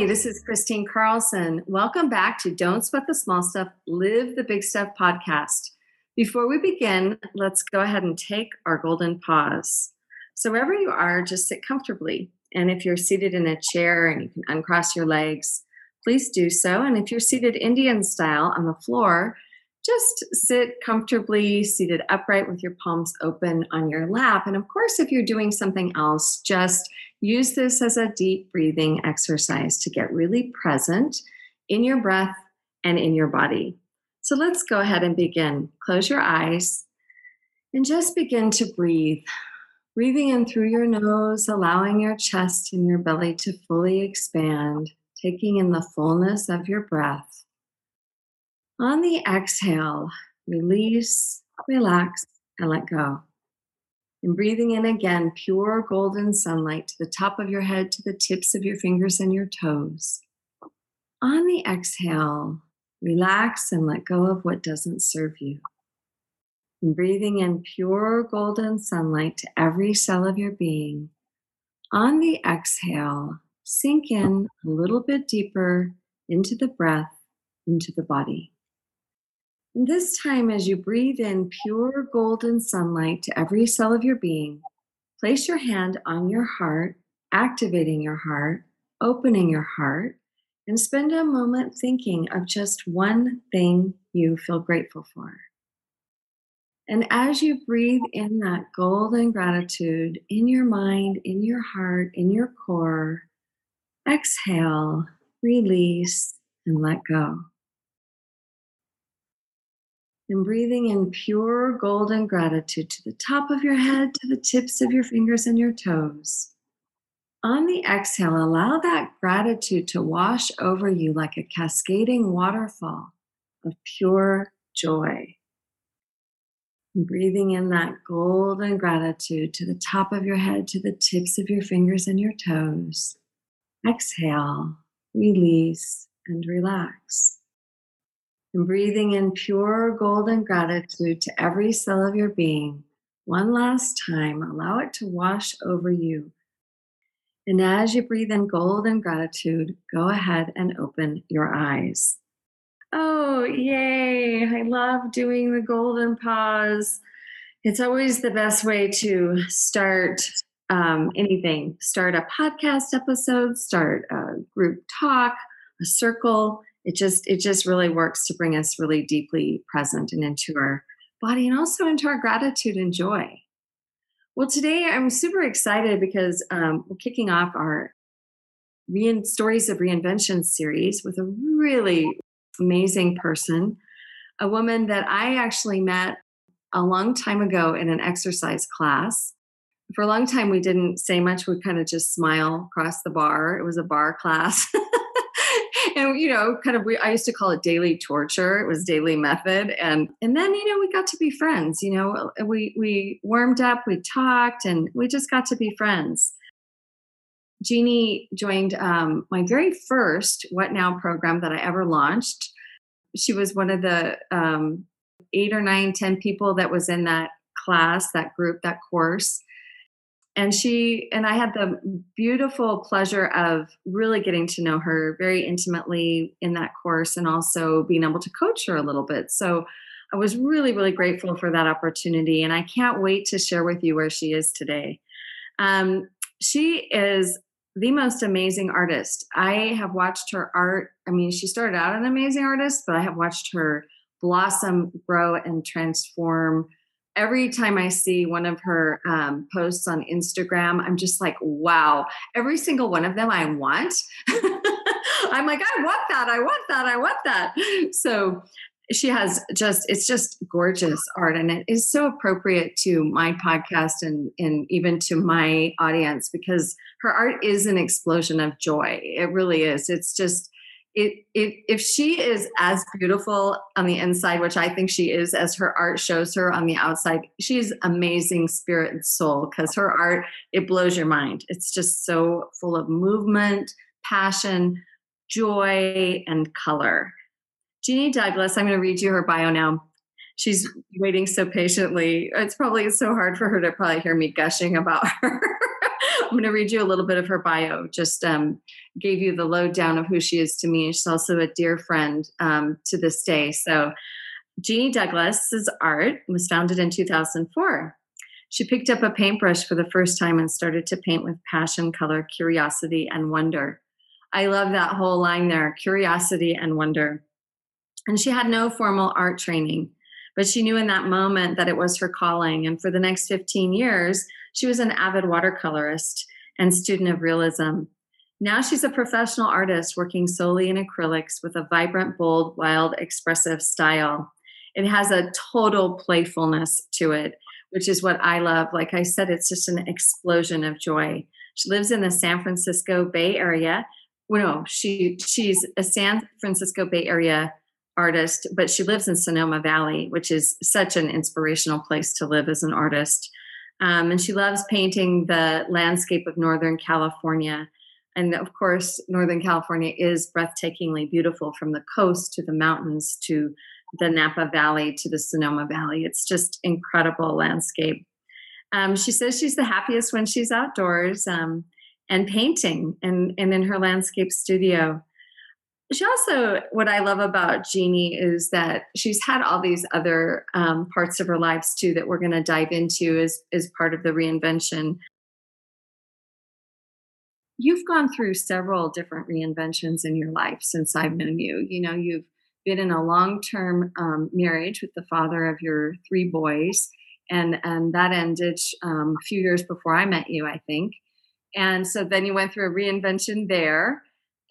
Hi, this is Kristine Carlson. Welcome back to Don't Sweat the Small Stuff, Live the Big Stuff podcast. Before we begin, let's go ahead and take our golden pause. So, wherever you are, just sit comfortably. And if you're seated in a chair and you can uncross your legs, please do so. And if you're seated Indian style on the floor, just sit comfortably seated upright with your palms open on your lap. And of course, if you're doing something else, just Use this as a deep breathing exercise to get really present in your breath and in your body. So let's go ahead and begin. Close your eyes and just begin to breathe. Breathing in through your nose, allowing your chest and your belly to fully expand, taking in the fullness of your breath. On the exhale, release, relax, and let go. And breathing in again, pure golden sunlight to the top of your head, to the tips of your fingers and your toes. On the exhale, relax and let go of what doesn't serve you. And breathing in pure golden sunlight to every cell of your being. On the exhale, sink in a little bit deeper into the breath, into the body. This time, as you breathe in pure golden sunlight to every cell of your being, place your hand on your heart, activating your heart, opening your heart, and spend a moment thinking of just one thing you feel grateful for. And as you breathe in that golden gratitude in your mind, in your heart, in your core, exhale, release, and let go and breathing in pure golden gratitude to the top of your head, to the tips of your fingers and your toes. On the exhale, allow that gratitude to wash over you like a cascading waterfall of pure joy. And breathing in that golden gratitude to the top of your head, to the tips of your fingers and your toes. Exhale, release, and relax and breathing in pure golden gratitude to every cell of your being. One last time, allow it to wash over you. And as you breathe in golden gratitude, go ahead and open your eyes. Oh, yay! I love doing the golden pause. It's always the best way to start um, anything start a podcast episode, start a group talk, a circle it just it just really works to bring us really deeply present and into our body and also into our gratitude and joy. Well today i'm super excited because um, we're kicking off our Rein- stories of reinvention series with a really amazing person a woman that i actually met a long time ago in an exercise class. For a long time we didn't say much we kind of just smile across the bar. It was a bar class and you know kind of we i used to call it daily torture. It was Dailey Method. And and then you know we got to be friends you know we we warmed up we talked and we just got to be friends. Jeannie joined um, my very first what now program that i ever launched. She was one of the um, eight or nine ten people that was in that class that group that course and she and I had the beautiful pleasure of really getting to know her very intimately in that course and also being able to coach her a little bit. So I was really, really grateful for that opportunity. And I can't wait to share with you where she is today. Um, she is the most amazing artist. I have watched her art. I mean, she started out an amazing artist, but I have watched her blossom, grow, and transform every time I see one of her um, posts on Instagram, I'm just like, wow, every single one of them I want. I'm like, I want that, I want that, I want that. So she has just, it's just gorgeous art. And it is so appropriate to my podcast and, and even to my audience because her art is an explosion of joy. It really is. It's just, it, it, if she is as beautiful on the inside, which I think she is, as her art shows her on the outside, she's amazing spirit and soul because her art it blows your mind. It's just so full of movement, passion, joy, and color. Jeannie Douglas, I'm going to read you her bio now. She's waiting so patiently. It's probably so hard for her to probably hear me gushing about her. I'm going to read you a little bit of her bio. Just um, gave you the lowdown of who she is to me. She's also a dear friend um, to this day. So, Jeannie Douglas's art was founded in 2004. She picked up a paintbrush for the first time and started to paint with passion, color, curiosity, and wonder. I love that whole line there curiosity and wonder. And she had no formal art training, but she knew in that moment that it was her calling. And for the next 15 years, she was an avid watercolorist and student of realism. Now she's a professional artist working solely in acrylics with a vibrant, bold, wild, expressive style. It has a total playfulness to it, which is what I love. Like I said, it's just an explosion of joy. She lives in the San Francisco Bay Area. Well, no, she she's a San Francisco Bay Area artist, but she lives in Sonoma Valley, which is such an inspirational place to live as an artist. Um, and she loves painting the landscape of Northern California. And of course, Northern California is breathtakingly beautiful from the coast to the mountains to the Napa Valley to the Sonoma Valley. It's just incredible landscape. Um, she says she's the happiest when she's outdoors um, and painting and, and in her landscape studio she also what i love about jeannie is that she's had all these other um, parts of her lives too that we're going to dive into as, as part of the reinvention. You've gone through several different reinventions in your life since i've known you. You know you've been in a long-term um, marriage with the father of your three boys and and that ended um, a few years before i met you i think. And so then you went through a reinvention there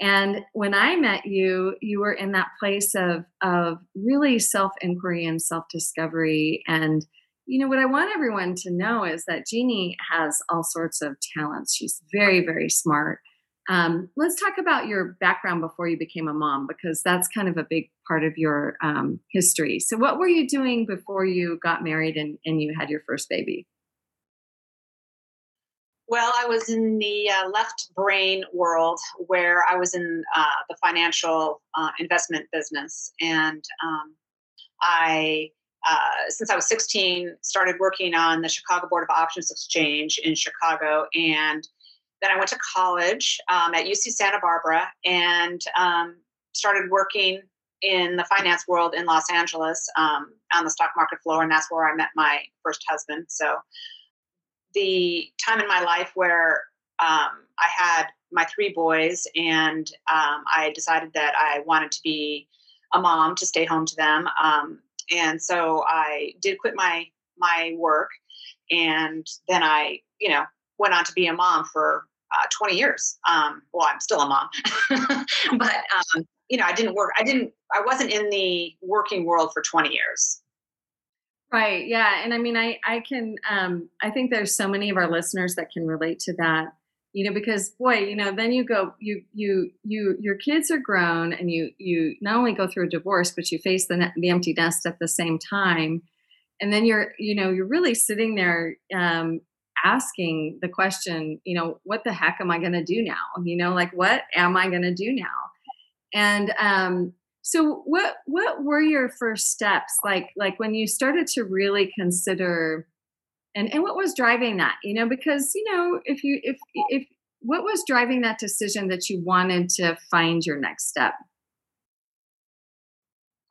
and when I met you, you were in that place of of really self inquiry and self discovery. And you know what I want everyone to know is that Jeannie has all sorts of talents. She's very very smart. Um, let's talk about your background before you became a mom because that's kind of a big part of your um, history. So, what were you doing before you got married and, and you had your first baby? Well, I was in the uh, left brain world where I was in uh, the financial uh, investment business. And um, I, uh, since I was 16, started working on the Chicago Board of Options Exchange in Chicago. And then I went to college um, at UC Santa Barbara and um, started working in the finance world in Los Angeles um, on the stock market floor. And that's where I met my first husband. So the time in my life where um, I had my three boys and um, I decided that I wanted to be a mom to stay home to them. Um, and so I did quit my my work, and then I, you know, went on to be a mom for uh, 20 years. Um, well, I'm still a mom, but um, you know, I didn't work. I didn't. I wasn't in the working world for 20 years. Right. Yeah. And I mean, I, I can, um, I think there's so many of our listeners that can relate to that, you know, because boy, you know, then you go, you, you, you, your kids are grown and you, you not only go through a divorce, but you face the, the empty nest at the same time. And then you're, you know, you're really sitting there, um, asking the question, you know, what the heck am I going to do now? You know, like, what am I going to do now? And, um, so what what were your first steps like like when you started to really consider and and what was driving that? You know, because you know, if you if if what was driving that decision that you wanted to find your next step?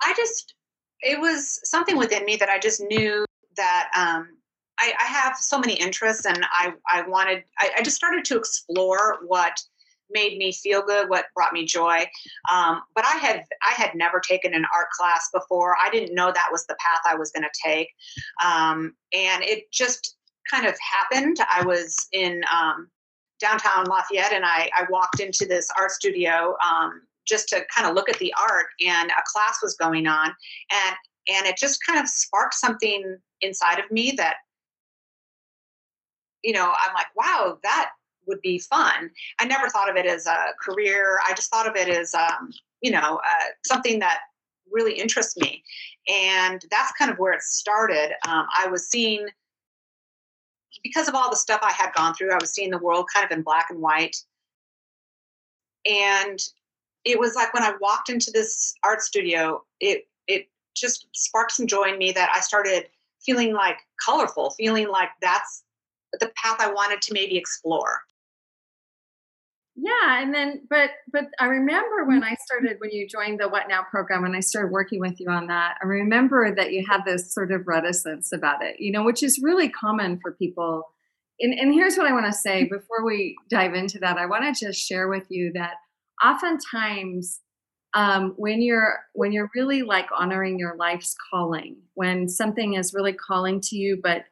I just it was something within me that I just knew that um I, I have so many interests and I, I wanted I, I just started to explore what made me feel good, what brought me joy. Um, but I had I had never taken an art class before. I didn't know that was the path I was going to take, um, and it just kind of happened. I was in um, downtown Lafayette, and I, I walked into this art studio um, just to kind of look at the art, and a class was going on, and and it just kind of sparked something inside of me that you know i'm like wow that would be fun. I never thought of it as a career. I just thought of it as um, you know uh, something that really interests me and that's kind of where it started um, i was seeing because of all the stuff i had gone through i was seeing the world kind of in black and white and it was like when i walked into this art studio it it just sparked some joy in me that i started feeling like colorful feeling like that's the path i wanted to maybe explore yeah and then but but i remember when i started when you joined the what now program and i started working with you on that i remember that you had this sort of reticence about it you know which is really common for people. And, and here's what i want to say before we dive into that i want to just share with you that oftentimes um, when you're when you're really like honoring your life's calling when something is really calling to you but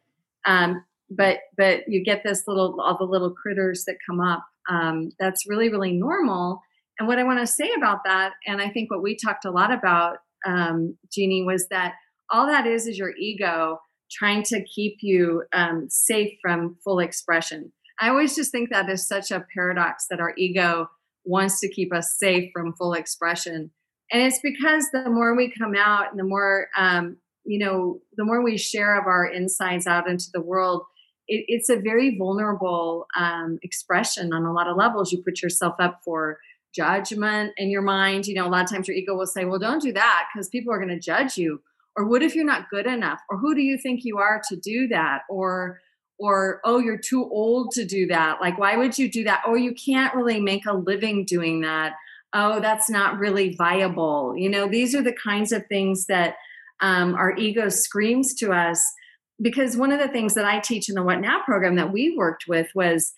um, but but you get this little all the little critters that come up um, that's really really normal. And what i want to say about that and i think what we talked a lot about um, jeannie was that all that is is your ego trying to keep you um, safe from full expression. I always just think that is such a paradox that our ego wants to keep us safe from full expression. And it's because the more we come out and the more um, you know the more we share of our insides out into the world it, it's a very vulnerable um, expression on a lot of levels. You put yourself up for judgment in your mind. You know, a lot of times your ego will say, well, don't do that because people are going to judge you. Or what if you're not good enough? Or who do you think you are to do that? Or or oh you're too old to do that like why would you do that or you can't really make a living doing that oh that's not really viable you know these are the kinds of things that um, our ego screams to us because one of the things that I teach in the What Now program that we worked with was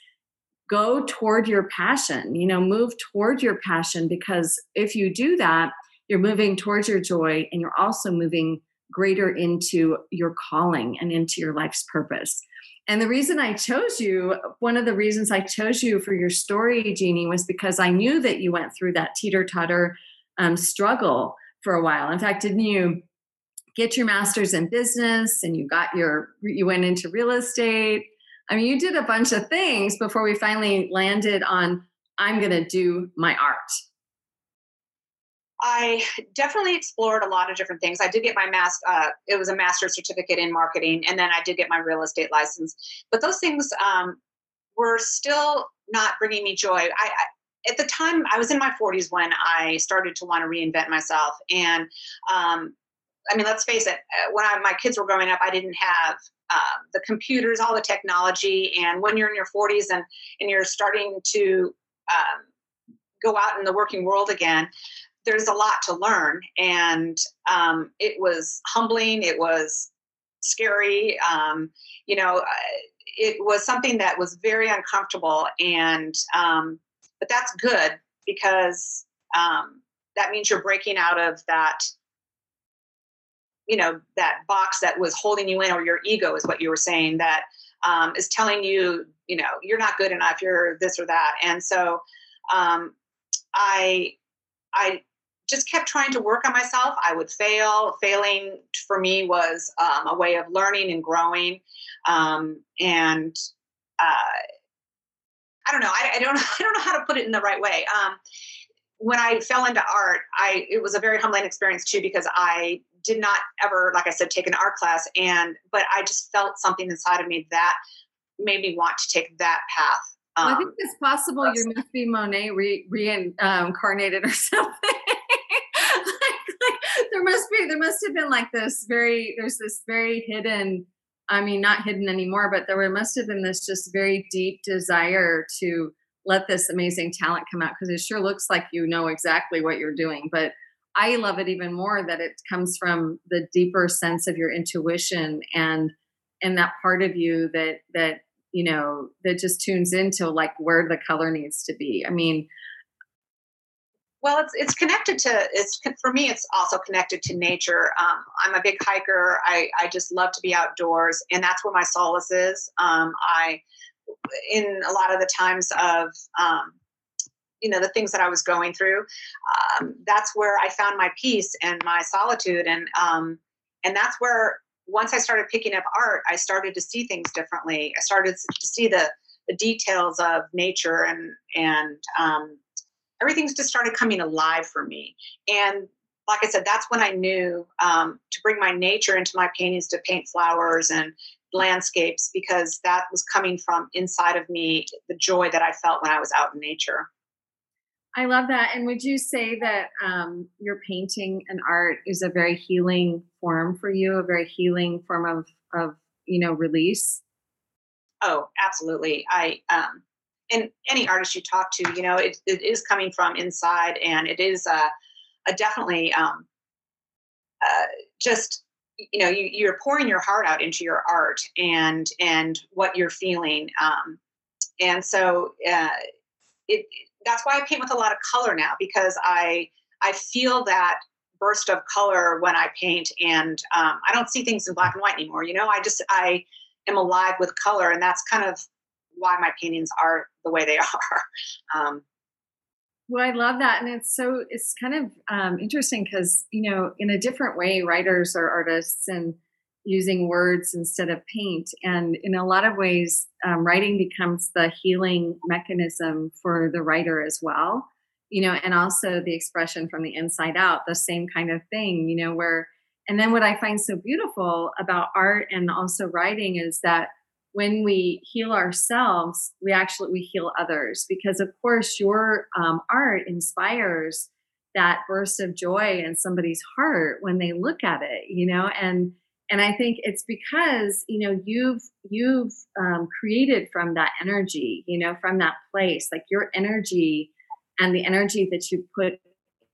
go toward your passion, you know, move toward your passion because if you do that, you're moving towards your joy and you're also moving greater into your calling and into your life's purpose. And the reason I chose you, one of the reasons I chose you for your story, Jeannie, was because I knew that you went through that teeter totter um, struggle for a while. In fact, didn't you get your master's in business and you got your you went into real estate i mean you did a bunch of things before we finally landed on i'm going to do my art I definitely explored a lot of different things. I did get my master, uh, it was a master's certificate in marketing, and then I did get my real estate license. But those things um, were still not bringing me joy. I, I, at the time, I was in my 40s when I started to want to reinvent myself. And um, I mean, let's face it, uh, when I, my kids were growing up, I didn't have um, the computers, all the technology. And when you're in your 40s and, and you're starting to um, go out in the working world again, there's a lot to learn. And um, it was humbling, it was scary. Um, you know, uh, it was something that was very uncomfortable. And, um, but that's good because that means you're breaking out of that you know that box that was holding you in or your ego is what you were saying that um, is telling you you know you're not good enough. You're this or that. And so um, i i just kept trying to work on myself. I would fail. Failing for me was um, a way of learning and growing. Um, and uh, i don't know. I, I, don't i don't know how to put it in the right way. Um, when i fell into art i it was a very humbling experience too because i did not ever, like I said, take an art class. And, but I just felt something inside of me that made me want to take that path. Um, well, I think it's possible you must be Monet re- reincarnated or something. like, like, there must be, there must have been like this very, there's this very hidden, I mean, not hidden anymore, but there must have been this just very deep desire to let this amazing talent come out because it sure looks like you know exactly what you're doing. But I love it even more that it comes from the deeper sense of your intuition and and that part of you that that you know that just tunes into like where the color needs to be. I mean, well, it's it's connected to it's for me. It's also connected to nature. Um, I'm a big hiker. I I just love to be outdoors, and that's where my solace is. Um, I in a lot of the times of um, you know the things that i was going through um, that's where i found my peace and my solitude and um, and that's where once i started picking up art i started to see things differently i started to see the the details of nature and and um, everything's just started coming alive for me. And like I said, that's when I knew um, to bring my nature into my paintings to paint flowers and landscapes because that was coming from inside of me, the joy that I felt when I was out in nature. I love that. And would you say that um, your painting and art is a very healing form for you, a very healing form of, of you know, release? Oh, absolutely. I um, and any artist you talk to, you know, it, it is coming from inside, and it is a, a definitely um, uh, just you know you, you're pouring your heart out into your art and and what you're feeling um, and so uh, it that's why I paint with a lot of color now because I I feel that burst of color when I paint, and um, I don't see things in black and white anymore. You know, I just I am alive with color, and that's kind of why my paintings are the way they are. Um, well, I love that, and it's so it's kind of um, interesting because you know, in a different way, writers are artists and using words instead of paint, and in a lot of ways, um, writing becomes the healing mechanism for the writer as well. You know, and also the expression from the inside out, the same kind of thing. You know, where and then what I find so beautiful about art and also writing is that when we heal ourselves, we actually we heal others because of course your um, art inspires that burst of joy in somebody's heart when they look at it, you know, and and I think it's because you know you've you've um, created from that energy, you know, from that place, like your energy and the energy that you put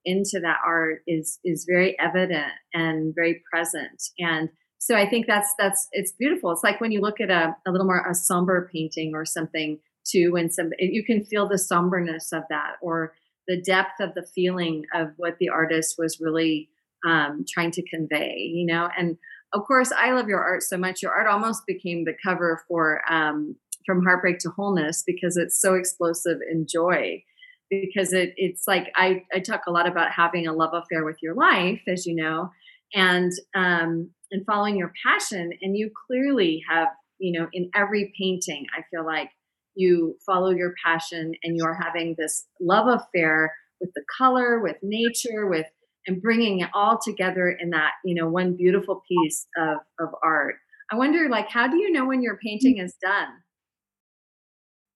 into that art is is very evident and very present and so I think that's that's it's beautiful. It's like when you look at a, a little more a somber painting or something too, when some you can feel the somberness of that or the depth of the feeling of what the artist was really um, trying to convey, you know. And of course, I love your art so much. Your art almost became the cover for um, From Heartbreak to Wholeness because it's so explosive in joy. Because it, it's like I, I talk a lot about having a love affair with your life, as you know, and um, and following your passion and you clearly have you know in every painting i feel like you follow your passion and you're having this love affair with the color with nature with and bringing it all together in that you know one beautiful piece of of art. I wonder like how do you know when your painting is done?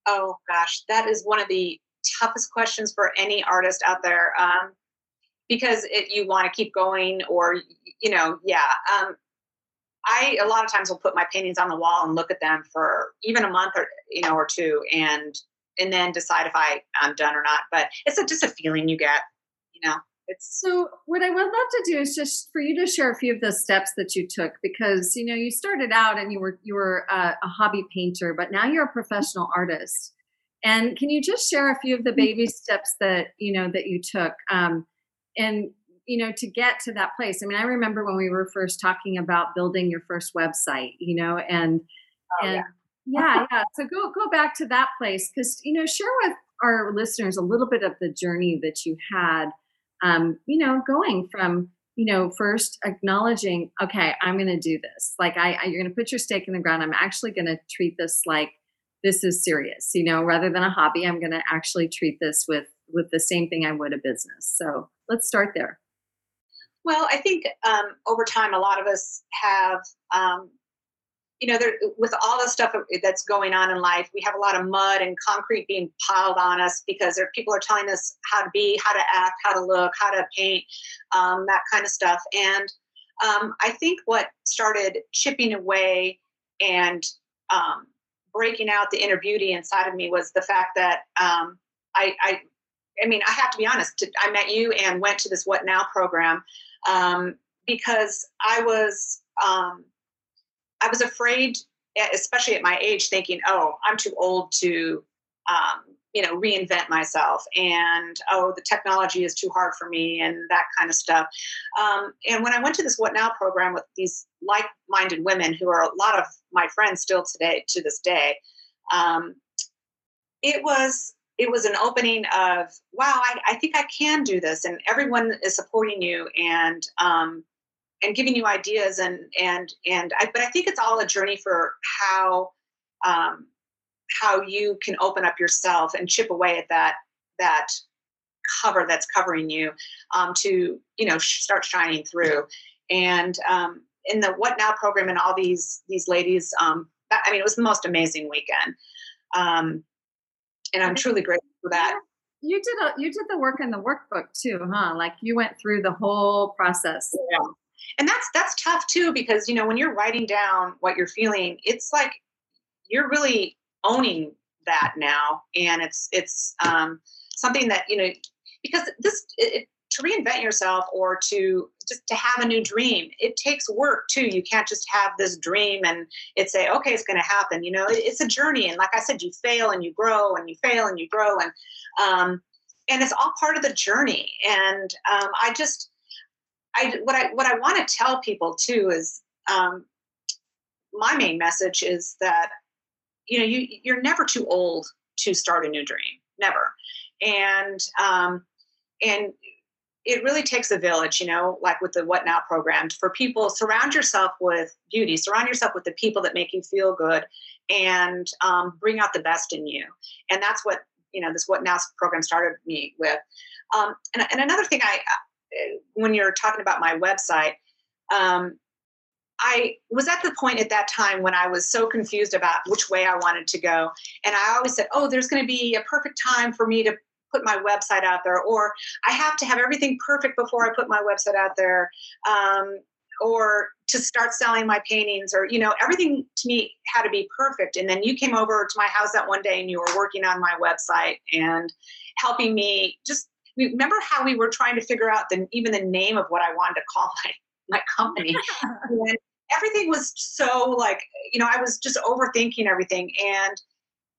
Oh gosh that is one of the toughest questions for any artist out there um, because it, you want to keep going or you know yeah um, i a lot of times will put my paintings on the wall and look at them for even a month or you know or two and and then decide if i i'm done or not but it's a, just a feeling you get you know so what i would love to do is just for you to share a few of the steps that you took because you know you started out and you were you were a, a hobby painter but now you're a professional artist. And can you just share a few of the baby steps that you know that you took um, and you know to get to that place? I mean i remember when we were first talking about building your first website you know and oh, and yeah. yeah yeah. So go go back to that place because you know share with our listeners a little bit of the journey that you had um you know going from you know first acknowledging okay i'm going to do this. Like I, I you're going to put your stake in the ground. I'm actually going to treat this like this is serious you know rather than a hobby i'm going to actually treat this with with the same thing i would a business. So let's start there. Well, I think um, over time, a lot of us have, um, you know, there, with all the stuff that's going on in life, we have a lot of mud and concrete being piled on us because there people are telling us how to be, how to act, how to look, how to paint, um, that kind of stuff. And um, I think what started chipping away and um, breaking out the inner beauty inside of me was the fact that um, I, I I mean, I have to be honest. I met you and went to this What Now program um, because I was um, I was afraid, especially at my age, thinking, "Oh, I'm too old to." Um, you know reinvent myself and oh the technology is too hard for me and that kind of stuff um, and when i went to this what now program with these like-minded women who are a lot of my friends still today to this day um, it was it was an opening of wow I, I, think i can do this and everyone is supporting you and um, and giving you ideas and and and I, but i think it's all a journey for how um, how you can open up yourself and chip away at that that cover that's covering you um, to you know start shining through. And um, in the what now program and all these these ladies um, that, i mean it was the most amazing weekend. Um, and i'm truly grateful for that. You did a, you did the work in the workbook too huh? Like you went through the whole process. Yeah and that's that's tough too because you know when you're writing down what you're feeling it's like you're really owning that now. And it's it's um, something that you know because this it, to reinvent yourself or to just to have a new dream it takes work too. You can't just have this dream and it say okay it's going to happen you know it, it's a journey. And like i said you fail and you grow and you fail and you grow. And um, and it's all part of the journey. And um, i just i what i what i want to tell people too is um, my main message is that you know you you're never too old to start a new dream never and um, and it really takes a village, you know, like with the What Now program, for people, surround yourself with beauty, surround yourself with the people that make you feel good and um, bring out the best in you. And that's what, you know, this What Now program started me with. Um, and, and, another thing I, when you're talking about my website, um, I was at the point at that time when I was so confused about which way I wanted to go. And I always said, oh, there's going to be a perfect time for me to put my website out there, or I have to have everything perfect before I put my website out there, um, or to start selling my paintings, or you know, everything to me had to be perfect. And then you came over to my house that one day, and you were working on my website and helping me. Just remember how we were trying to figure out the even the name of what I wanted to call my my company. and everything was so like you know, I was just overthinking everything and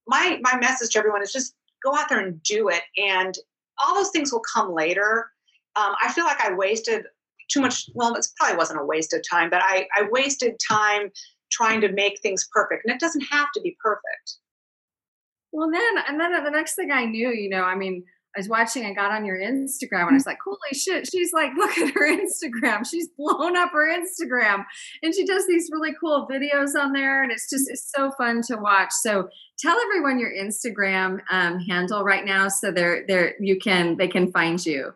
my my message to everyone is just go out there and do it. And all those things will come later. Um, I feel like I wasted too much. Well, it probably wasn't a waste of time, but I, I wasted time trying to make things perfect. And it doesn't have to be perfect. Well, then, and then the next thing I knew, you know, I mean, I was watching, I got on your Instagram and I was like, holy shit. She's like, look at her Instagram. She's blown up her Instagram. And she does these really cool videos on there. And it's just, it's so fun to watch. So tell everyone your Instagram um, handle right now so they're, they're, you can, they can find you.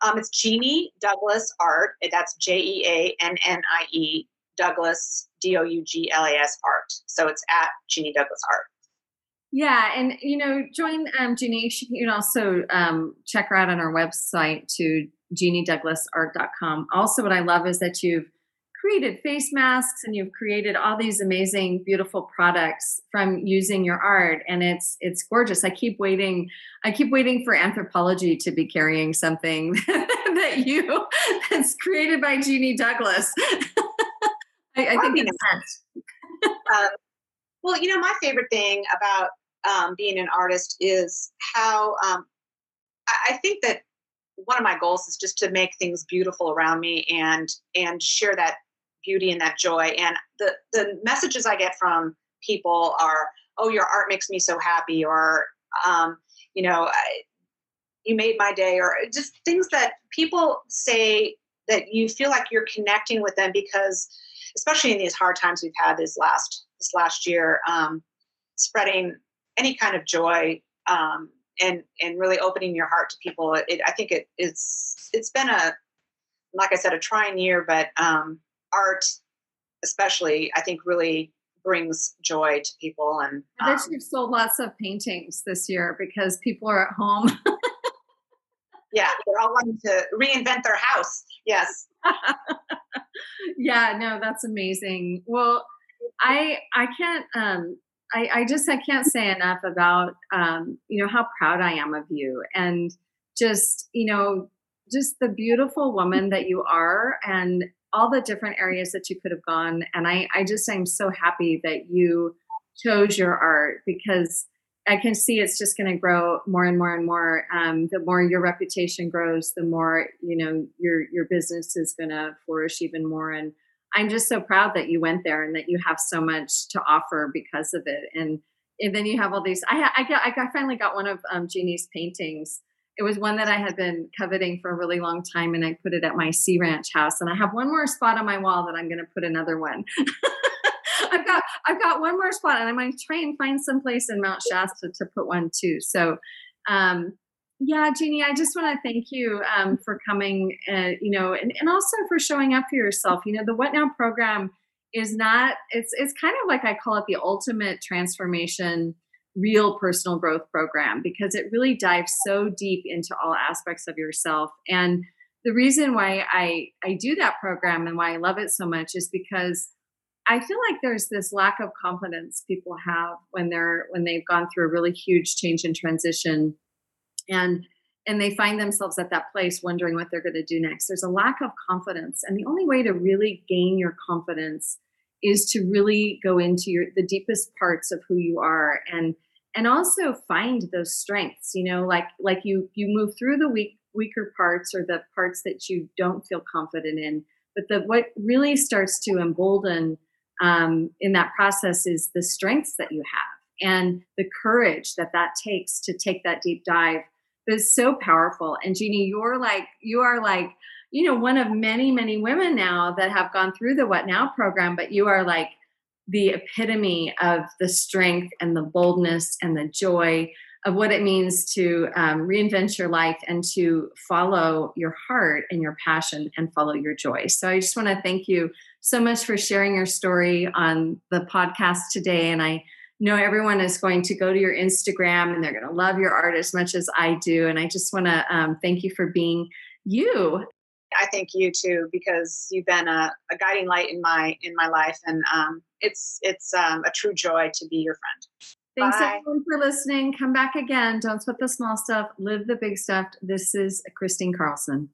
Um, it's Jeannie Douglas Art. That's J E A N N I E Douglas D O U G L A S Art. So it's at Jeannie Douglas Art. Yeah, and you know, join um, Jeannie. You can also um, check her out on our website to jeanniedouglasart.com. Also, what I love is that you've created face masks and you've created all these amazing, beautiful products from using your art, and it's it's gorgeous. I keep waiting. I keep waiting for Anthropologie to be carrying something that you that's created by Jeannie Douglas. I, I think it's. um, well, you know, my favorite thing about um, being an artist is how um, I, I think that one of my goals is just to make things beautiful around me and and share that beauty and that joy. And the the messages I get from people are, "Oh, your art makes me so happy," or um, you know, I, "You made my day," or just things that people say that you feel like you're connecting with them because, especially in these hard times we've had this last this last year, um, spreading any kind of joy um, and and really opening your heart to people. It, I think it, it's it's been a like I said a trying year, but um, art especially I think really brings joy to people. And I bet um, you've sold lots of paintings this year because people are at home. yeah, they're all wanting to reinvent their house. Yes. yeah, no, that's amazing. Well, I I can't um I, I just I can't say enough about um, you know how proud I am of you and just you know just the beautiful woman that you are and all the different areas that you could have gone and I I just I'm so happy that you chose your art because I can see it's just going to grow more and more and more. Um, the more your reputation grows, the more you know your your business is going to flourish even more and I'm just so proud that you went there and that you have so much to offer because of it. And and then you have all these. I I got I finally got one of um, Jeannie's paintings. It was one that I had been coveting for a really long time, and I put it at my Sea Ranch house. And I have one more spot on my wall that I'm going to put another one. I've got I've got one more spot, and I'm going to try and find some place in Mount Shasta to put one too. So, um, Yeah, Jeannie, I just want to thank you um, for coming, uh, you know, and, and also for showing up for yourself. You know, the What Now program is not, it's, it's kind of like I call it the ultimate transformation, real personal growth program because it really dives so deep into all aspects of yourself. And the reason why I, I do that program and why I love it so much is because I feel like there's this lack of confidence people have when they're when they've gone through a really huge change and transition and and they find themselves at that place wondering what they're going to do next. There's a lack of confidence and the only way to really gain your confidence is to really go into your the deepest parts of who you are and and also find those strengths you know like like you you move through the weak weaker parts or the parts that you don't feel confident in but the what really starts to embolden um, in that process is the strengths that you have and the courage that that takes to take that deep dive is so powerful. And Jeannie, you're like, you are like, you know, one of many, many women now that have gone through the What Now program, but you are like the epitome of the strength and the boldness and the joy of what it means to um, reinvent your life and to follow your heart and your passion and follow your joy. So I just want to thank you so much for sharing your story on the podcast today. And I know everyone is going to go to your Instagram and they're going to love your art as much as I do. And I just want to um, thank you for being you. I thank you too because you've been a, a guiding light in my in my life, and um, it's it's um, a true joy to be your friend. Thanks Bye. everyone for listening. Come back again. Don't sweat the small stuff. Live the big stuff. This is Kristine Carlson.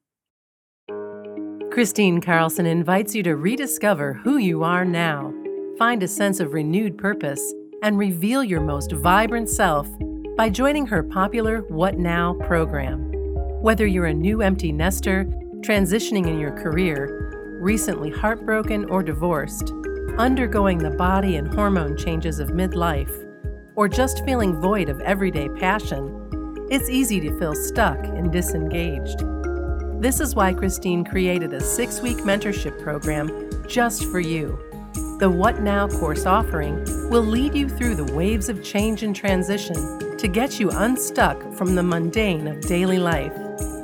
Kristine Carlson invites you to rediscover who you are now. Find a sense of renewed purpose and reveal your most vibrant self by joining her popular What Now program. Whether you're a new empty nester, transitioning in your career, recently heartbroken or divorced, undergoing the body and hormone changes of midlife, or just feeling void of everyday passion, it's easy to feel stuck and disengaged. This is why Kristine created a six week mentorship program just for you the What Now course offering will lead you through the waves of change and transition to get you unstuck from the mundane of daily life,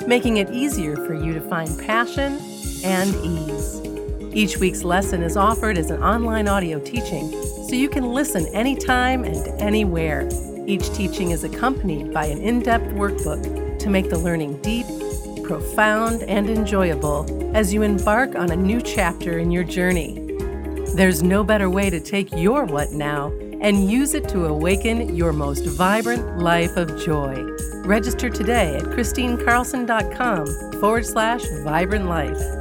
making it easier for you to find passion and ease. Each week's lesson is offered as an online audio teaching, so you can listen anytime and anywhere. Each teaching is accompanied by an in depth workbook to make the learning deep, profound, and enjoyable as you embark on a new chapter in your journey. There's no better way to take your what now and use it to awaken your most vibrant life of joy. Register today at KristineCarlson.com forward slash vibrant life.